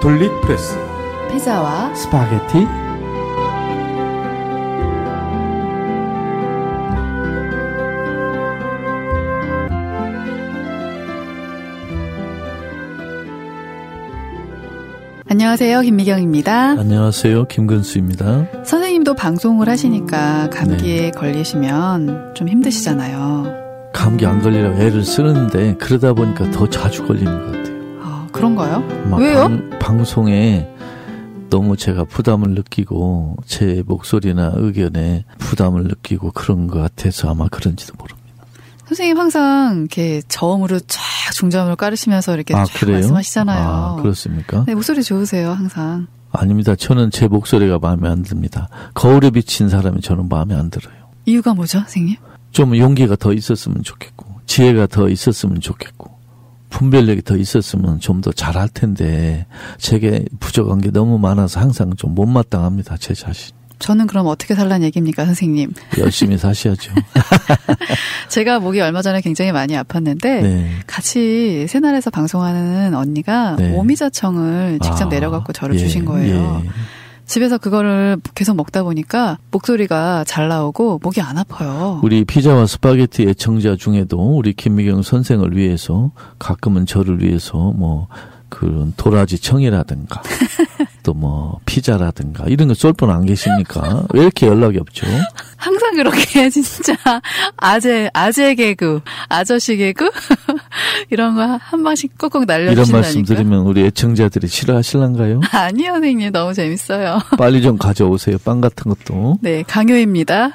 가톨릭프레스 피자와 스파게티 안녕하세요 김미경입니다. 안녕하세요 김근수입니다. 선생님도 방송을 하시니까 감기에 걸리시면 좀 힘드시잖아요. 감기 안 걸리라고 애를 쓰는데 그러다 보니까 더 자주 걸리는 것 같아요. 아, 그런가요? 막 왜요? 방, 방송에 너무 제가 부담을 느끼고 제 목소리나 의견에 부담을 느끼고 그런 것 같아서 아마 그런지도 모릅니다. 선생님 항상 이렇게 저음으로 쫙 중저음을 깔으시면서 이렇게 아 쫙? 말씀하시잖아요. 아, 그렇습니까? 네, 목소리 좋으세요 항상. 아닙니다. 저는 제 목소리가 마음에 안 듭니다. 거울에 비친 사람이 저는 마음에 안 들어요. 이유가 뭐죠, 선생님? 좀 용기가 더 있었으면 좋겠고 지혜가 더 있었으면 좋겠고 분별력이 더 있었으면 좀 더 잘할 텐데 제게 부족한 게 너무 많아서 항상 좀 못마땅합니다. 제 자신. 저는 그럼 어떻게 살란 얘기입니까, 선생님? 열심히 사셔야죠. 제가 목이 얼마 전에 굉장히 많이 아팠는데 네. 같이 새날에서 방송하는 언니가 네. 오미자청을 직접 아, 내려갖고 저를 예, 주신 거예요. 예. 집에서 그거를 계속 먹다 보니까 목소리가 잘 나오고 목이 안 아파요. 우리 피자와 스파게티 애청자 중에도 우리 김미경 선생을 위해서 가끔은 저를 위해서 뭐 그런 도라지 청이라든가 또 뭐 피자라든가 이런 거 쏠 분 안 계십니까? 왜 이렇게 연락이 없죠? 항상 그렇게 진짜 아재 아재 개그, 아저씨 개그 이런 거 한 방씩 꼭꼭 이런 날려주신다니까. 말씀 드리면 우리 애청자들이 싫어하실란가요? 아니요, 선생님 너무 재밌어요. 빨리 좀 가져오세요. 빵 같은 것도. 네, 강요입니다.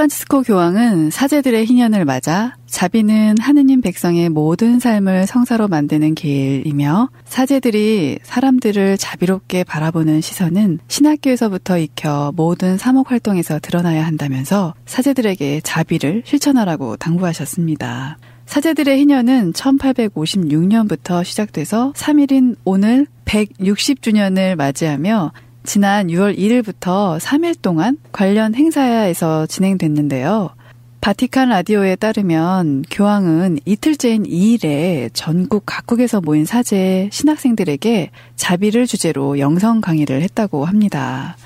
프란치스코 교황은 사제들의 희년을 맞아 자비는 하느님 백성의 모든 삶을 성사로 만드는 길이며 사제들이 사람들을 자비롭게 바라보는 시선은 신학교에서부터 익혀 모든 사목 활동에서 드러나야 한다면서 사제들에게 자비를 실천하라고 당부하셨습니다. 사제들의 희년은 1856년부터 시작돼서 3일인 오늘 160주년을 맞이하며 지난 6월 1일부터 3일 동안 관련 행사에서 진행됐는데요. 바티칸 라디오에 따르면 교황은 이틀째인 2일에 전국 각국에서 모인 사제 신학생들에게 자비를 주제로 영성 강의를 했다고 합니다.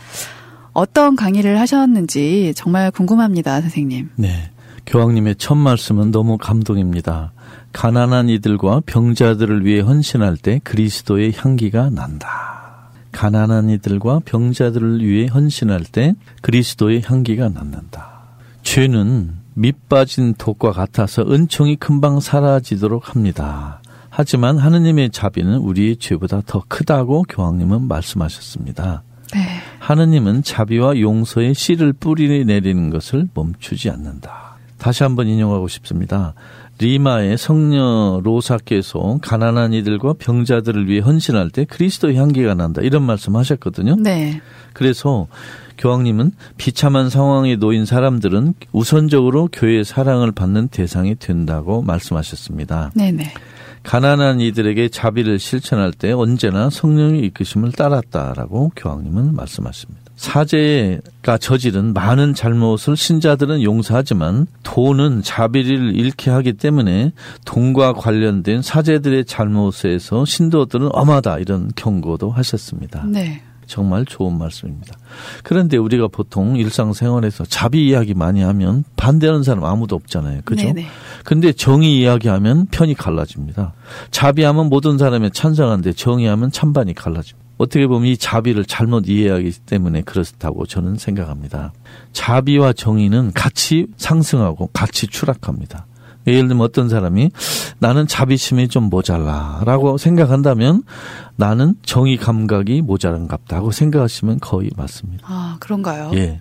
어떤 강의를 하셨는지 정말 궁금합니다, 선생님. 네. 교황님의 첫 말씀은 너무 감동입니다. 가난한 이들과 병자들을 위해 헌신할 때 그리스도의 향기가 난다. 가난한 이들과 병자들을 위해 헌신할 때 그리스도의 향기가 남는다. 죄는 밑 빠진 독과 같아서 은총이 금방 사라지도록 합니다. 하지만 하느님의 자비는 우리의 죄보다 더 크다고 교황님은 말씀하셨습니다. 네. 하느님은 자비와 용서의 씨를 뿌리 내리는 것을 멈추지 않는다. 다시 한번 인용하고 싶습니다. 리마의 성녀 로사께서 가난한 이들과 병자들을 위해 헌신할 때 그리스도의 향기가 난다. 이런 말씀 하셨거든요. 네. 그래서 교황님은 비참한 상황에 놓인 사람들은 우선적으로 교회의 사랑을 받는 대상이 된다고 말씀하셨습니다. 네네. 가난한 이들에게 자비를 실천할 때 언제나 성령의 이끄심을 따랐다라고 교황님은 말씀하십니다. 사제가 저지른 많은 잘못을 신자들은 용서하지만 돈은 자비를 잃게 하기 때문에 돈과 관련된 사제들의 잘못에서 신도들은 엄하다 이런 경고도 하셨습니다. 네. 정말 좋은 말씀입니다. 그런데 우리가 보통 일상생활에서 자비 이야기 많이 하면 반대하는 사람 아무도 없잖아요. 그죠? 네네. 근데 정의 이야기하면 편이 갈라집니다. 자비하면 모든 사람이 찬성하는데 정의하면 찬반이 갈라집니다. 어떻게 보면 이 자비를 잘못 이해하기 때문에 그렇다고 저는 생각합니다. 자비와 정의는 같이 상승하고 같이 추락합니다. 예를 들면 어떤 사람이 나는 자비심이 좀 모자라라고 생각한다면 나는 정의 감각이 모자란갑다 하고 생각하시면 거의 맞습니다. 아, 그런가요? 예.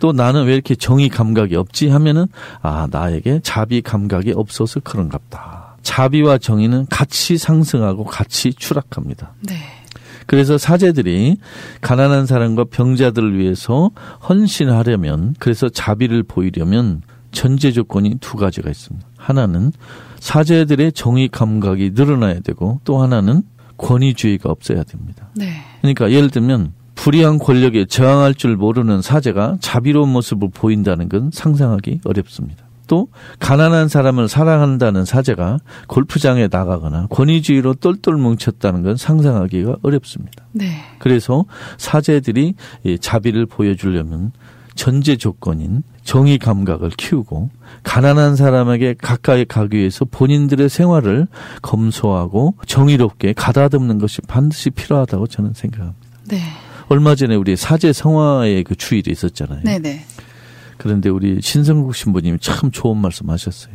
또 나는 왜 이렇게 정의 감각이 없지 하면은 아 나에게 자비 감각이 없어서 그런갑다. 자비와 정의는 같이 상승하고 같이 추락합니다. 네. 그래서 사제들이 가난한 사람과 병자들을 위해서 헌신하려면 그래서 자비를 보이려면 전제 조건이 두 가지가 있습니다. 하나는 사제들의 정의 감각이 늘어나야 되고 또 하나는 권위주의가 없어야 됩니다. 네. 그러니까 예를 들면 불의한 권력에 저항할 줄 모르는 사제가 자비로운 모습을 보인다는 건 상상하기 어렵습니다. 또 가난한 사람을 사랑한다는 사제가 골프장에 나가거나 권위주의로 똘똘 뭉쳤다는 건 상상하기가 어렵습니다. 네. 그래서 사제들이 자비를 보여주려면 전제 조건인 정의 감각을 키우고 가난한 사람에게 가까이 가기 위해서 본인들의 생활을 검소하고 정의롭게 가다듬는 것이 반드시 필요하다고 저는 생각합니다. 네. 얼마 전에 우리 사제 성화의 그 주일이 있었잖아요. 네네. 그런데 우리 신성국 신부님이 참 좋은 말씀 하셨어요.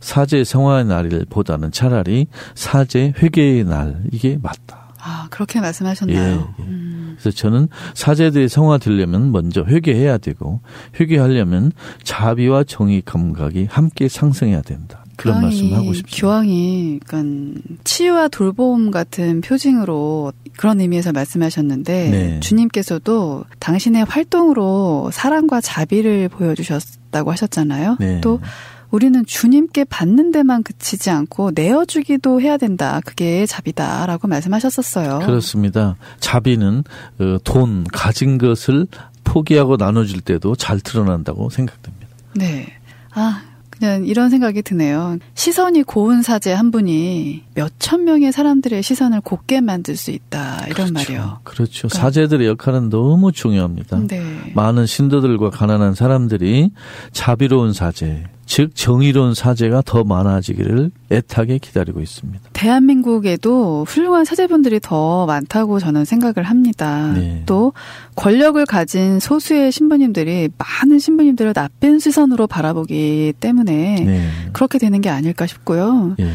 사제 성화의 날보다는 차라리 사제 회개의 날 이게 맞다. 아 그렇게 말씀하셨나요? 예, 예. 음. 그래서 저는 사제들이 성화되려면 먼저 회개해야 되고 회개하려면 자비와 정의 감각이 함께 상승해야 된다. 그런 말씀 하고 싶습니다. 교황이 그러니까 치유와 돌봄 같은 표징으로 그런 의미에서 말씀하셨는데 네. 주님께서도 당신의 활동으로 사랑과 자비를 보여주셨다고 하셨잖아요. 네. 또 우리는 주님께 받는 데만 그치지 않고 내어주기도 해야 된다. 그게 자비다라고 말씀하셨었어요. 그렇습니다. 자비는 어, 돈, 가진 것을 포기하고 나눠줄 때도 잘 드러난다고 생각됩니다. 네. 아, 그냥 이런 생각이 드네요. 시선이 고운 사제 한 분이 몇천 명의 사람들의 시선을 곱게 만들 수 있다. 이런 그렇죠. 말이요. 그렇죠. 그러니까. 사제들의 역할은 너무 중요합니다. 네. 많은 신도들과 가난한 사람들이 자비로운 사제, 즉 정의로운 사제가 더 많아지기를 애타게 기다리고 있습니다. 대한민국에도 훌륭한 사제분들이 더 많다고 저는 생각을 합니다. 네. 또 권력을 가진 소수의 신부님들이 많은 신부님들을 나쁜 시선으로 바라보기 때문에 네. 그렇게 되는 게 아닐까 싶고요. 네.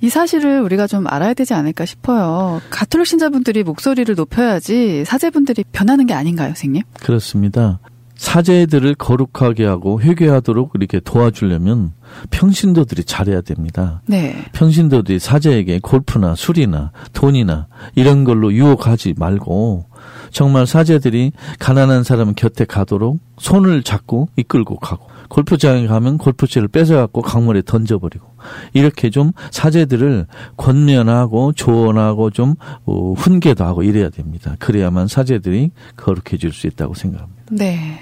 이 사실을 우리가 좀 알아야 되지 않을까 싶어요. 가톨릭 신자분들이 목소리를 높여야지 사제분들이 변하는 게 아닌가요, 선생님? 그렇습니다. 사제들을 거룩하게 하고 회개하도록 이렇게 도와주려면 평신도들이 잘해야 됩니다. 네. 평신도들이 사제에게 골프나 술이나 돈이나 이런 걸로 유혹하지 말고 정말 사제들이 가난한 사람 곁에 가도록 손을 잡고 이끌고 가고 골프장에 가면 골프채를 뺏어갖고 강물에 던져버리고 이렇게 좀 사제들을 권면하고 조언하고 좀 어, 훈계도 하고 이래야 됩니다. 그래야만 사제들이 거룩해질 수 있다고 생각합니다. 네.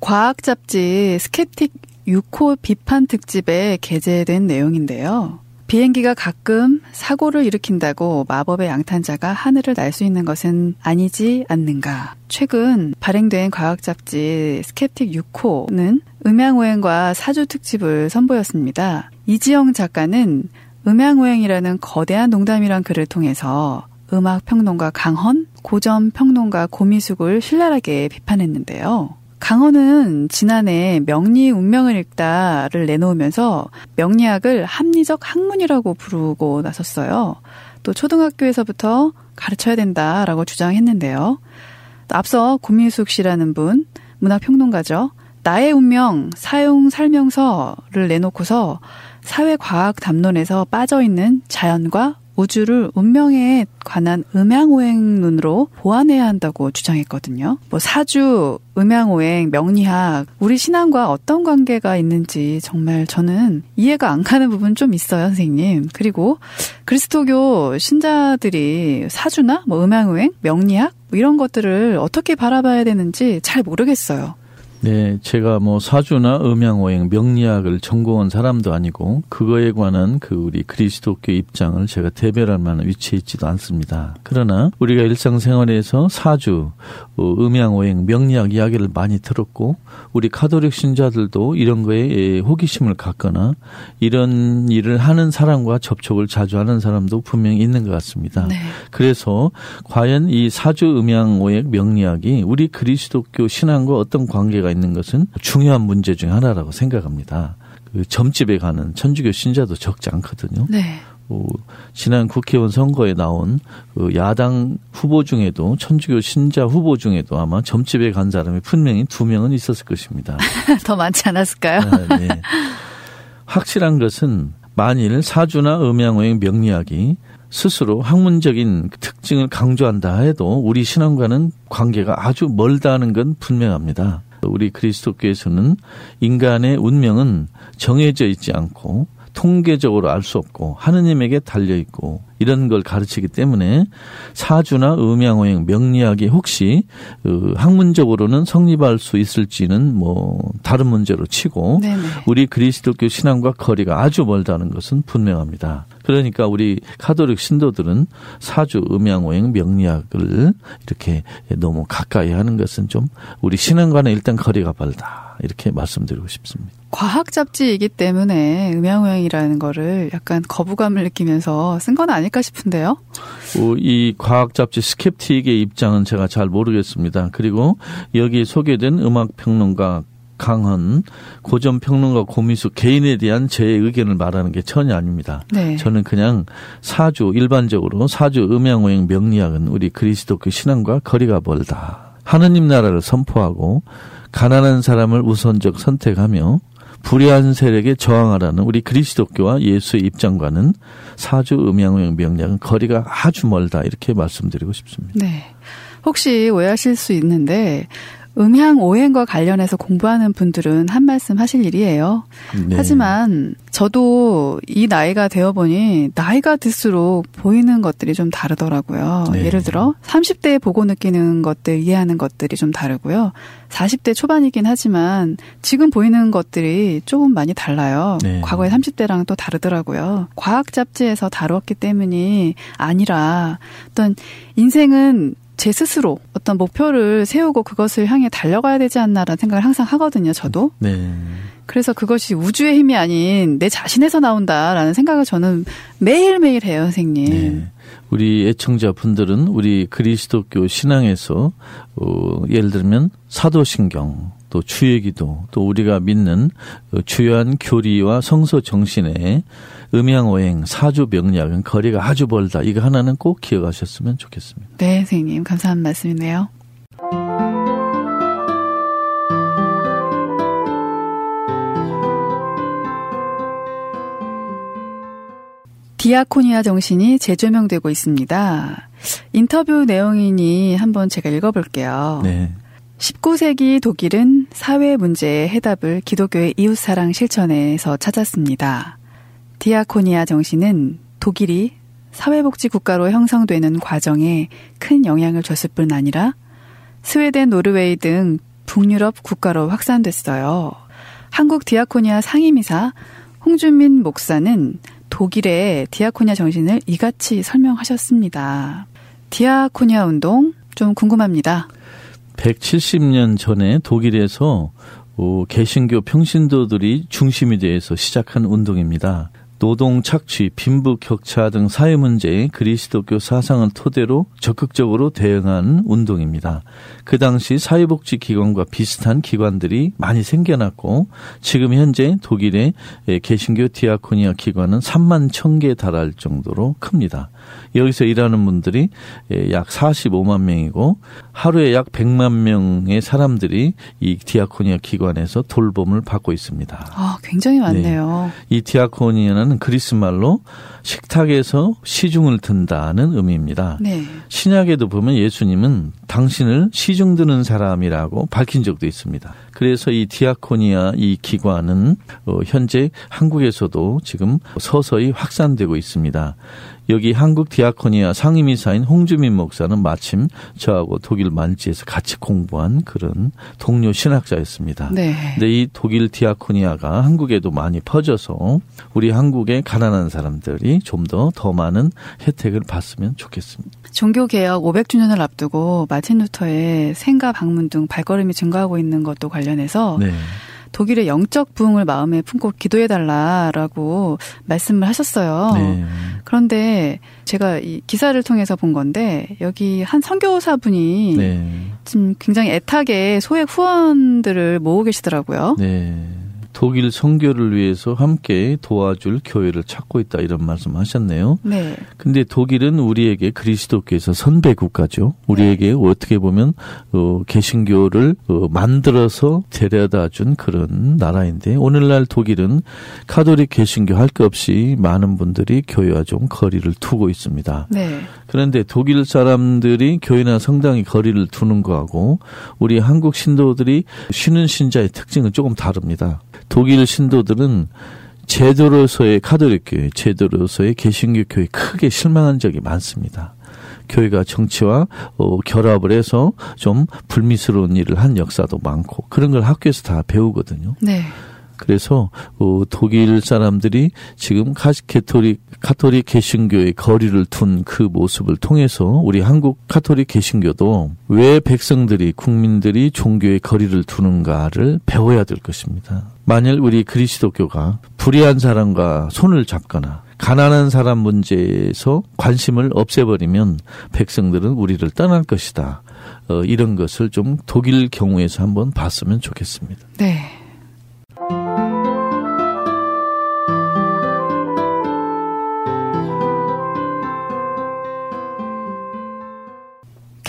과학 잡지 스케틱 6호 비판 특집에 게재된 내용인데요. 비행기가 가끔 사고를 일으킨다고 마법의 양탄자가 하늘을 날 수 있는 것은 아니지 않는가. 최근 발행된 과학 잡지 스케틱 6호는 음양오행과 사주 특집을 선보였습니다. 이지영 작가는 음양오행이라는 거대한 농담이란 글을 통해서 음악 평론가 강헌, 고전 평론가 고미숙을 신랄하게 비판했는데요. 강헌은 지난해 명리 운명을 읽다를 내놓으면서 명리학을 합리적 학문이라고 부르고 나섰어요. 또 초등학교에서부터 가르쳐야 된다라고 주장했는데요. 앞서 고민숙 씨라는 분, 문학평론가죠. 나의 운명 사용 설명서를 내놓고서 사회과학 담론에서 빠져있는 자연과 우주를 운명에 관한 음양오행 눈으로 보완해야 한다고 주장했거든요. 뭐 사주, 음양오행, 명리학, 우리 신앙과 어떤 관계가 있는지 정말 저는 이해가 안 가는 부분 좀 있어요, 선생님. 그리고 그리스도교 신자들이 사주나 뭐 음양오행, 명리학 뭐 이런 것들을 어떻게 바라봐야 되는지 잘 모르겠어요. 네, 제가 뭐 사주나 음양오행, 명리학을 전공한 사람도 아니고 그거에 관한 그 우리 그리스도교 입장을 제가 대별할 만한 위치에 있지도 않습니다. 그러나 우리가 일상생활에서 사주, 어, 음양오행, 명리학 이야기를 많이 들었고 우리 카톨릭 신자들도 이런 거에 예, 호기심을 갖거나 이런 일을 하는 사람과 접촉을 자주 하는 사람도 분명히 있는 것 같습니다. 네. 그래서 과연 이 사주, 음양오행, 명리학이 우리 그리스도교 신앙과 어떤 관계가 문제가 있는 것은 중요한 문제 중 하나라고 생각합니다. 그 점집에 가는 천주교 신자도 적지 않거든요. 네. 어, 지난 국회의원 선거에 나온 그 야당 후보 중에도 천주교 신자 후보 중에도 아마 점집에 간 사람이 분명히 두 명은 있었을 것입니다. 더 많지 않았을까요? 아, 네. 확실한 것은 만일 사주나 음양오행 명리학이 스스로 학문적인 특징을 강조한다 해도 우리 신앙과는 관계가 아주 멀다는 건 분명합니다. 우리 그리스도께서는 인간의 운명은 정해져 있지 않고 통계적으로 알 수 없고 하느님에게 달려 있고 이런 걸 가르치기 때문에 사주나 음양오행 명리학이 혹시 그 학문적으로는 성립할 수 있을지는 뭐 다른 문제로 치고 네네. 우리 그리스도교 신앙과 거리가 아주 멀다는 것은 분명합니다. 그러니까 우리 카톨릭 신도들은 사주 음양오행 명리학을 이렇게 너무 가까이 하는 것은 좀 우리 신앙과는 일단 거리가 멀다 이렇게 말씀드리고 싶습니다. 과학 잡지이기 때문에 음양오행이라는 거를 약간 거부감을 느끼면서 쓴 건 아닐까 싶은데요. 어, 이 과학 잡지 스캡틱의 입장은 제가 잘 모르겠습니다. 그리고 여기 소개된 음악 평론가 강헌 고전 평론가 고미수 개인에 대한 제 의견을 말하는 게 전혀 아닙니다. 네. 저는 그냥 사주 일반적으로 사주 음양오행 명리학은 우리 그리스도교 신앙과 거리가 멀다. 하느님 나라를 선포하고 가난한 사람을 우선적 선택하며 불의한 세력에 저항하라는 우리 그리스도교와 예수의 입장과는 사주 음양오행 명량은 거리가 아주 멀다 이렇게 말씀드리고 싶습니다. 네. 혹시 오해하실 수 있는데 음향 오행과 관련해서 공부하는 분들은 한 말씀 하실 일이에요. 네. 하지만 저도 이 나이가 되어 보니 나이가 들수록 보이는 것들이 좀 다르더라고요. 네. 예를 들어 30대에 보고 느끼는 것들, 이해하는 것들이 좀 다르고요. 40대 초반이긴 하지만 지금 보이는 것들이 조금 많이 달라요. 네. 과거의 30대랑 또 다르더라고요. 과학 잡지에서 다루었기 때문이 아니라 어떤 인생은 제 스스로 어떤 목표를 세우고 그것을 향해 달려가야 되지 않나라는 생각을 항상 하거든요, 저도. 네. 그래서 그것이 우주의 힘이 아닌 내 자신에서 나온다라는 생각을 저는 매일매일 해요, 선생님. 네. 우리 애청자 분들은 우리 그리스도교 신앙에서 어, 예를 들면 사도신경 또 주의기도 또 우리가 믿는 그 주요한 교리와 성서 정신에 음양오행 사주 명략은 거리가 아주 멀다. 이거 하나는 꼭 기억하셨으면 좋겠습니다. 네, 선생님 감사한 말씀이네요. 디아코니아 정신이 재조명되고 있습니다. 인터뷰 내용이니 한번 제가 읽어볼게요. 네. 19세기 독일은 사회 문제의 해답을 기독교의 이웃사랑 실천에서 찾았습니다. 디아코니아 정신은 독일이 사회복지 국가로 형성되는 과정에 큰 영향을 줬을 뿐 아니라 스웨덴, 노르웨이 등 북유럽 국가로 확산됐어요. 한국 디아코니아 상임이사 홍준민 목사는 독일의 디아코니아 정신을 이같이 설명하셨습니다. 디아코니아 운동 좀 궁금합니다. 170년 전에 독일에서 어, 개신교 평신도들이 중심이 돼서 시작한 운동입니다. 노동 착취, 빈부 격차 등 사회 문제에 그리스도교 사상을 토대로 적극적으로 대응한 운동입니다. 그 당시 사회복지 기관과 비슷한 기관들이 많이 생겨났고 지금 현재 독일의 개신교 디아코니아 기관은 3만 1000개에 달할 정도로 큽니다. 여기서 일하는 분들이 약 45만 명이고 하루에 약 100만 명의 사람들이 이 디아코니아 기관에서 돌봄을 받고 있습니다. 아, 굉장히 많네요. 네. 이 디아코니아는 그리스 말로 식탁에서 시중을 든다는 의미입니다. 네. 신약에도 보면 예수님은 당신을 시중 드는 사람이라고 밝힌 적도 있습니다. 그래서 이 디아코니아 이 기관은 어, 현재 한국에서도 지금 서서히 확산되고 있습니다. 여기 한국 디아코니아 상임이사인 홍주민 목사는 마침 저하고 독일 만지에서 같이 공부한 그런 동료 신학자였습니다. 네. 근데 이 독일 디아코니아가 한국에도 많이 퍼져서 우리 한국의 가난한 사람들이 좀 더더 더 많은 혜택을 봤으면 좋겠습니다. 종교개혁 500주년을 앞두고 마틴 루터의 생가 방문 등 발걸음이 증가하고 있는 것도 관련해서 네. 독일의 영적 부흥을 마음에 품고 기도해달라라고 말씀을 하셨어요. 네. 그런데 제가 이 기사를 통해서 본 건데 여기 한 선교사분이 네. 지금 굉장히 애타게 소액 후원들을 모으고 계시더라고요. 네. 독일 선교를 위해서 함께 도와줄 교회를 찾고 있다 이런 말씀하셨네요. 네. 근데 독일은 우리에게 그리스도께서 선배 국가죠. 우리에게 네. 어떻게 보면 어, 개신교를 어, 만들어서 데려다 준 그런 나라인데 오늘날 독일은 카톨릭 개신교 할 것 없이 많은 분들이 교회와 좀 거리를 두고 있습니다. 네. 그런데 독일 사람들이 교회나 성당에 거리를 두는 거하고 우리 한국 신도들이 쉬는 신자의 특징은 조금 다릅니다. 독일 신도들은 제도로서의 카톨릭 교회, 제도로서의 개신교 교회 크게 실망한 적이 많습니다. 교회가 정치와 어, 결합을 해서 좀 불미스러운 일을 한 역사도 많고 그런 걸 학교에서 다 배우거든요. 네. 그래서 어, 독일 사람들이 지금 카톨릭 카톨릭 개신교의 거리를 둔 그 모습을 통해서 우리 한국 카톨릭 개신교도 왜 백성들이 국민들이 종교의 거리를 두는가를 배워야 될 것입니다. 만일 우리 그리스도교가 불의한 사람과 손을 잡거나 가난한 사람 문제에서 관심을 없애버리면 백성들은 우리를 떠날 것이다. 어, 이런 것을 좀 독일 경우에서 한번 봤으면 좋겠습니다. 네.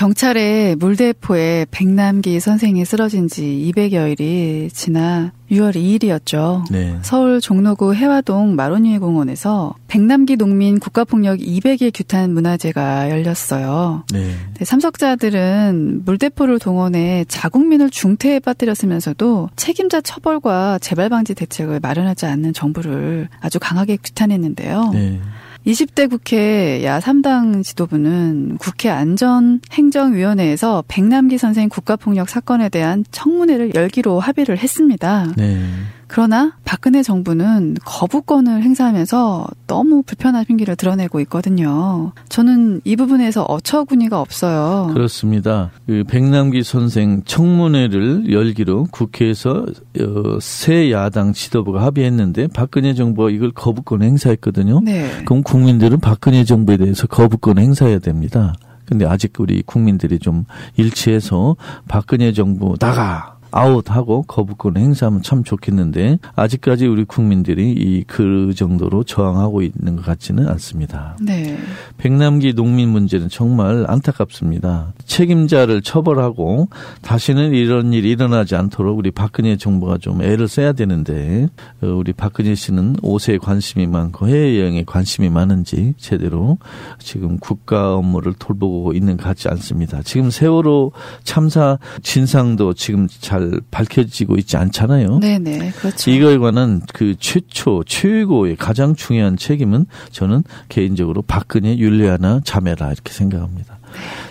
경찰의 물대포에 백남기 선생이 쓰러진 지 200여일이 지나 6월 2일이었죠. 네. 서울 종로구 해화동 마로니에 공원에서 백남기 농민 국가폭력 200일 규탄 문화제가 열렸어요. 네. 참석자들은 물대포를 동원해 자국민을 중태에 빠뜨렸으면서도 책임자 처벌과 재발 방지 대책을 마련하지 않는 정부를 아주 강하게 규탄했는데요. 네. 20대 국회 야 3당 지도부는 국회 안전행정위원회에서 백남기 선생 국가폭력 사건에 대한 청문회를 열기로 합의를 했습니다. 네. 그러나 박근혜 정부는 거부권을 행사하면서 너무 불편한 핑계를 드러내고 있거든요. 저는 이 부분에서 어처구니가 없어요. 그렇습니다. 그 백남기 선생 청문회를 열기로 국회에서 어, 새 야당 지도부가 합의했는데 박근혜 정부가 이걸 거부권 행사했거든요. 네. 그럼 국민들은 박근혜 정부에 대해서 거부권 행사해야 됩니다. 근데 아직 우리 국민들이 좀 일치해서 박근혜 정부 나가 아웃하고 거부권 행사하면 참 좋겠는데 아직까지 우리 국민들이 이 그 정도로 저항하고 있는 것 같지는 않습니다. 네. 백남기 농민 문제는 정말 안타깝습니다. 책임자를 처벌하고 다시는 이런 일이 일어나지 않도록 우리 박근혜 정부가 좀 애를 써야 되는데 어, 우리 박근혜 씨는 옷에 관심이 많고 해외여행에 관심이 많은지 제대로 지금 국가 업무를 돌보고 있는 것 같지 않습니다. 지금 세월호 참사 진상도 지금 잘 밝혀지고 있지 않잖아요. 네네 그렇죠. 이거에 관한 그 최초 최고의 가장 중요한 책임은 저는 개인적으로 박근혜 윤리아나 자매라 이렇게 생각합니다.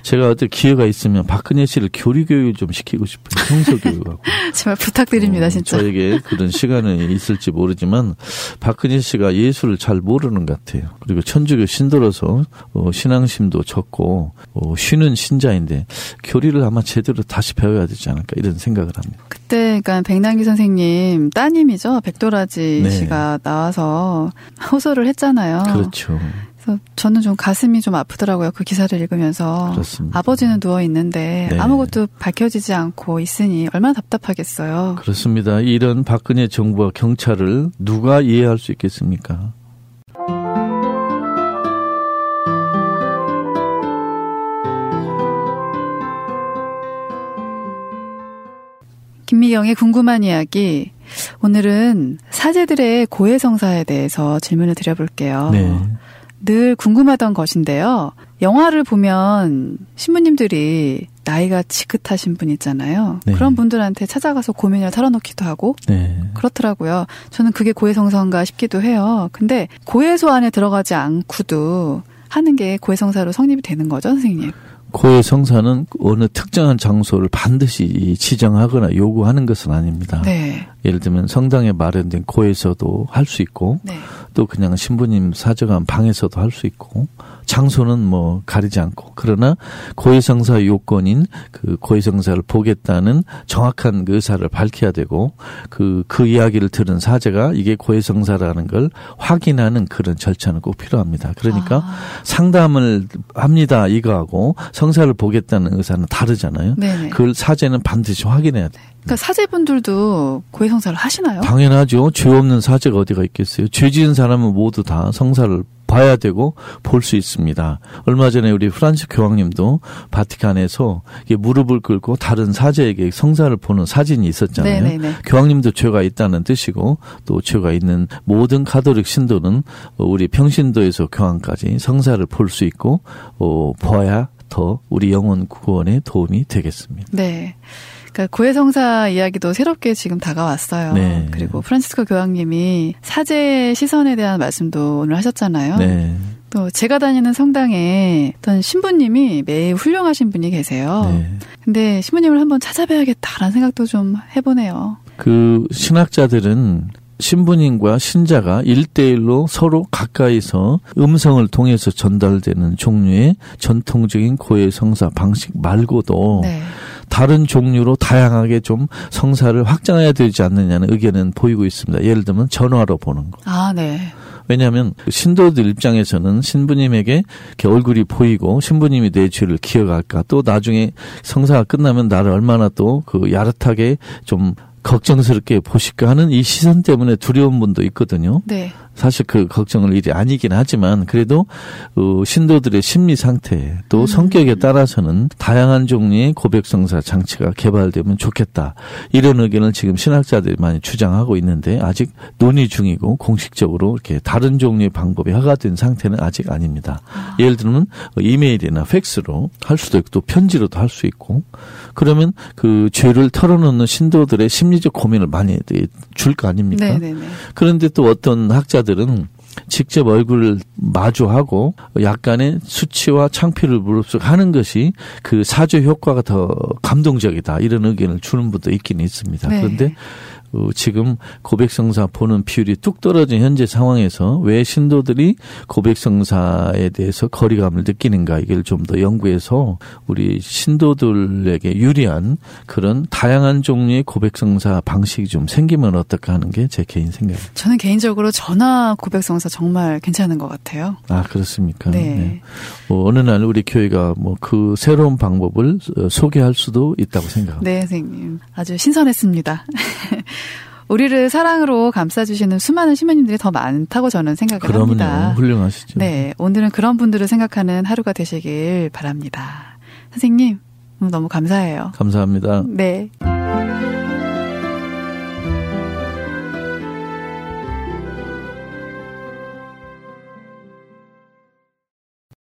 제가 어떤 기회가 있으면 박근혜 씨를 교리교육 좀 시키고 싶은 성서교육하고 정말 부탁드립니다, 어, 진짜. 저에게 그런 시간이 있을지 모르지만 박근혜 씨가 예수를 잘 모르는 것 같아요. 그리고 천주교 신도로서 어, 신앙심도 적고 어, 쉬는 신자인데 교리를 아마 제대로 다시 배워야 되지 않을까 이런 생각을 합니다. 그때 그러니까 백남기 선생님 따님이죠 백도라지 네. 씨가 나와서 호소를 했잖아요. 그렇죠. 그래서 저는 좀 가슴이 좀 아프더라고요. 그 기사를 읽으면서. 그렇습니다. 아버지는 누워 있는데 네. 아무것도 밝혀지지 않고 있으니 얼마나 답답하겠어요. 그렇습니다. 이런 박근혜 정부와 경찰을 누가 이해할 수 있겠습니까? 김미경의 궁금한 이야기. 오늘은 사제들의 고해성사에 대해서 질문을 드려볼게요. 네. 늘 궁금하던 것인데요. 영화를 보면 신부님들이 나이가 지긋하신 분 있잖아요. 네. 그런 분들한테 찾아가서 고민을 털어놓기도 하고 네. 그렇더라고요. 저는 그게 고해성사인가 싶기도 해요. 근데 고해소 안에 들어가지 않고도 하는 게 고해성사로 성립이 되는 거죠, 선생님? 고해 성사는 어느 특정한 장소를 반드시 지정하거나 요구하는 것은 아닙니다. 네. 예를 들면 성당에 마련된 고에서도 할 수 있고 네. 또 그냥 신부님 사정한 방에서도 할 수 있고 장소는 뭐 가리지 않고 그러나 고해성사 요건인 그 고해성사를 보겠다는 정확한 그 의사를 밝혀야 되고 그그 그 이야기를 들은 사제가 이게 고해성사라는 걸 확인하는 그런 절차는 꼭 필요합니다. 그러니까 아. 상담을 합니다 이거하고 성사를 보겠다는 의사는 다르잖아요. 네네. 그걸 사제는 반드시 확인해야 돼. 그러니까 사제분들도 고해성사를 하시나요? 당연하죠. 죄 없는 사제가 어디가 있겠어요. 죄 지은 사람은 모두 다 성사를 봐야 되고 볼 수 있습니다. 얼마 전에 우리 프란스 교황님도 바티칸에서 무릎을 꿇고 다른 사제에게 성사를 보는 사진이 있었잖아요. 네네네. 교황님도 죄가 있다는 뜻이고 또 죄가 있는 모든 가톨릭 신도는 우리 평신도에서 교황까지 성사를 볼 수 있고 어, 봐야 더 우리 영혼 구원에 도움이 되겠습니다. 네. 그러니까 고해성사 이야기도 새롭게 지금 다가왔어요. 네. 그리고 프란시스코 교황님이 사제 시선에 대한 말씀도 오늘 하셨잖아요. 네. 또 제가 다니는 성당에 어떤 신부님이 매우 훌륭하신 분이 계세요. 네. 근데 신부님을 한번 찾아뵈야겠다라는 생각도 좀 해보네요. 그 신학자들은 신부님과 신자가 일대일로 서로 가까이서 음성을 통해서 전달되는 종류의 전통적인 고해 성사 방식 말고도 네. 다른 종류로 다양하게 좀 성사를 확장해야 되지 않느냐는 의견은 보이고 있습니다. 예를 들면 전화로 보는 거. 아, 네. 왜냐하면 신도들 입장에서는 신부님에게 이렇게 얼굴이 보이고 신부님이 내 죄를 기억할까 또 나중에 성사가 끝나면 나를 얼마나 또 그 야릇하게 좀 걱정스럽게 보실까 하는 이 시선 때문에 두려운 분도 있거든요. 네. 사실 그 걱정을 일이 아니긴 하지만 그래도 어, 신도들의 심리 상태 또 음. 성격에 따라서는 다양한 종류의 고백성사 장치가 개발되면 좋겠다 이런 의견을 지금 신학자들이 많이 주장하고 있는데 아직 논의 중이고 공식적으로 이렇게 다른 종류의 방법이 허가된 상태는 아직 아닙니다. 아. 예를 들면 이메일이나 팩스로 할 수도 있고 또 편지로도 할 수 있고 그러면 그 죄를 털어놓는 신도들의 심리적 고민을 많이 줄 거 아닙니까? 네네네. 그런데 또 어떤 학자 환자들은 직접 얼굴을 마주하고 약간의 수치와 창피를 무릅쓰하는 것이 그 사주 효과가 더 감동적이다 이런 의견을 주는 분도 있긴 있습니다. 네. 그런데 어, 지금 고백성사 보는 비율이 뚝 떨어진 현재 상황에서 왜 신도들이 고백성사에 대해서 거리감을 느끼는가 이걸 좀 더 연구해서 우리 신도들에게 유리한 그런 다양한 종류의 고백성사 방식이 좀 생기면 어떨까 하는 게 제 개인 생각입니다. 저는 개인적으로 전화 고백성사 정말 괜찮은 것 같아요. 아 그렇습니까? 네. 네. 뭐 어느 날 우리 교회가 뭐 그 새로운 방법을 어, 소개할 수도 있다고 생각합니다. 네, 선생님 아주 신선했습니다. 우리를 사랑으로 감싸주시는 수많은 시민님들이 더 많다고 저는 생각을 그럼요. 합니다. 훌륭하시죠. 네, 오늘은 그런 분들을 생각하는 하루가 되시길 바랍니다. 선생님, 너무 감사해요. 감사합니다. 네.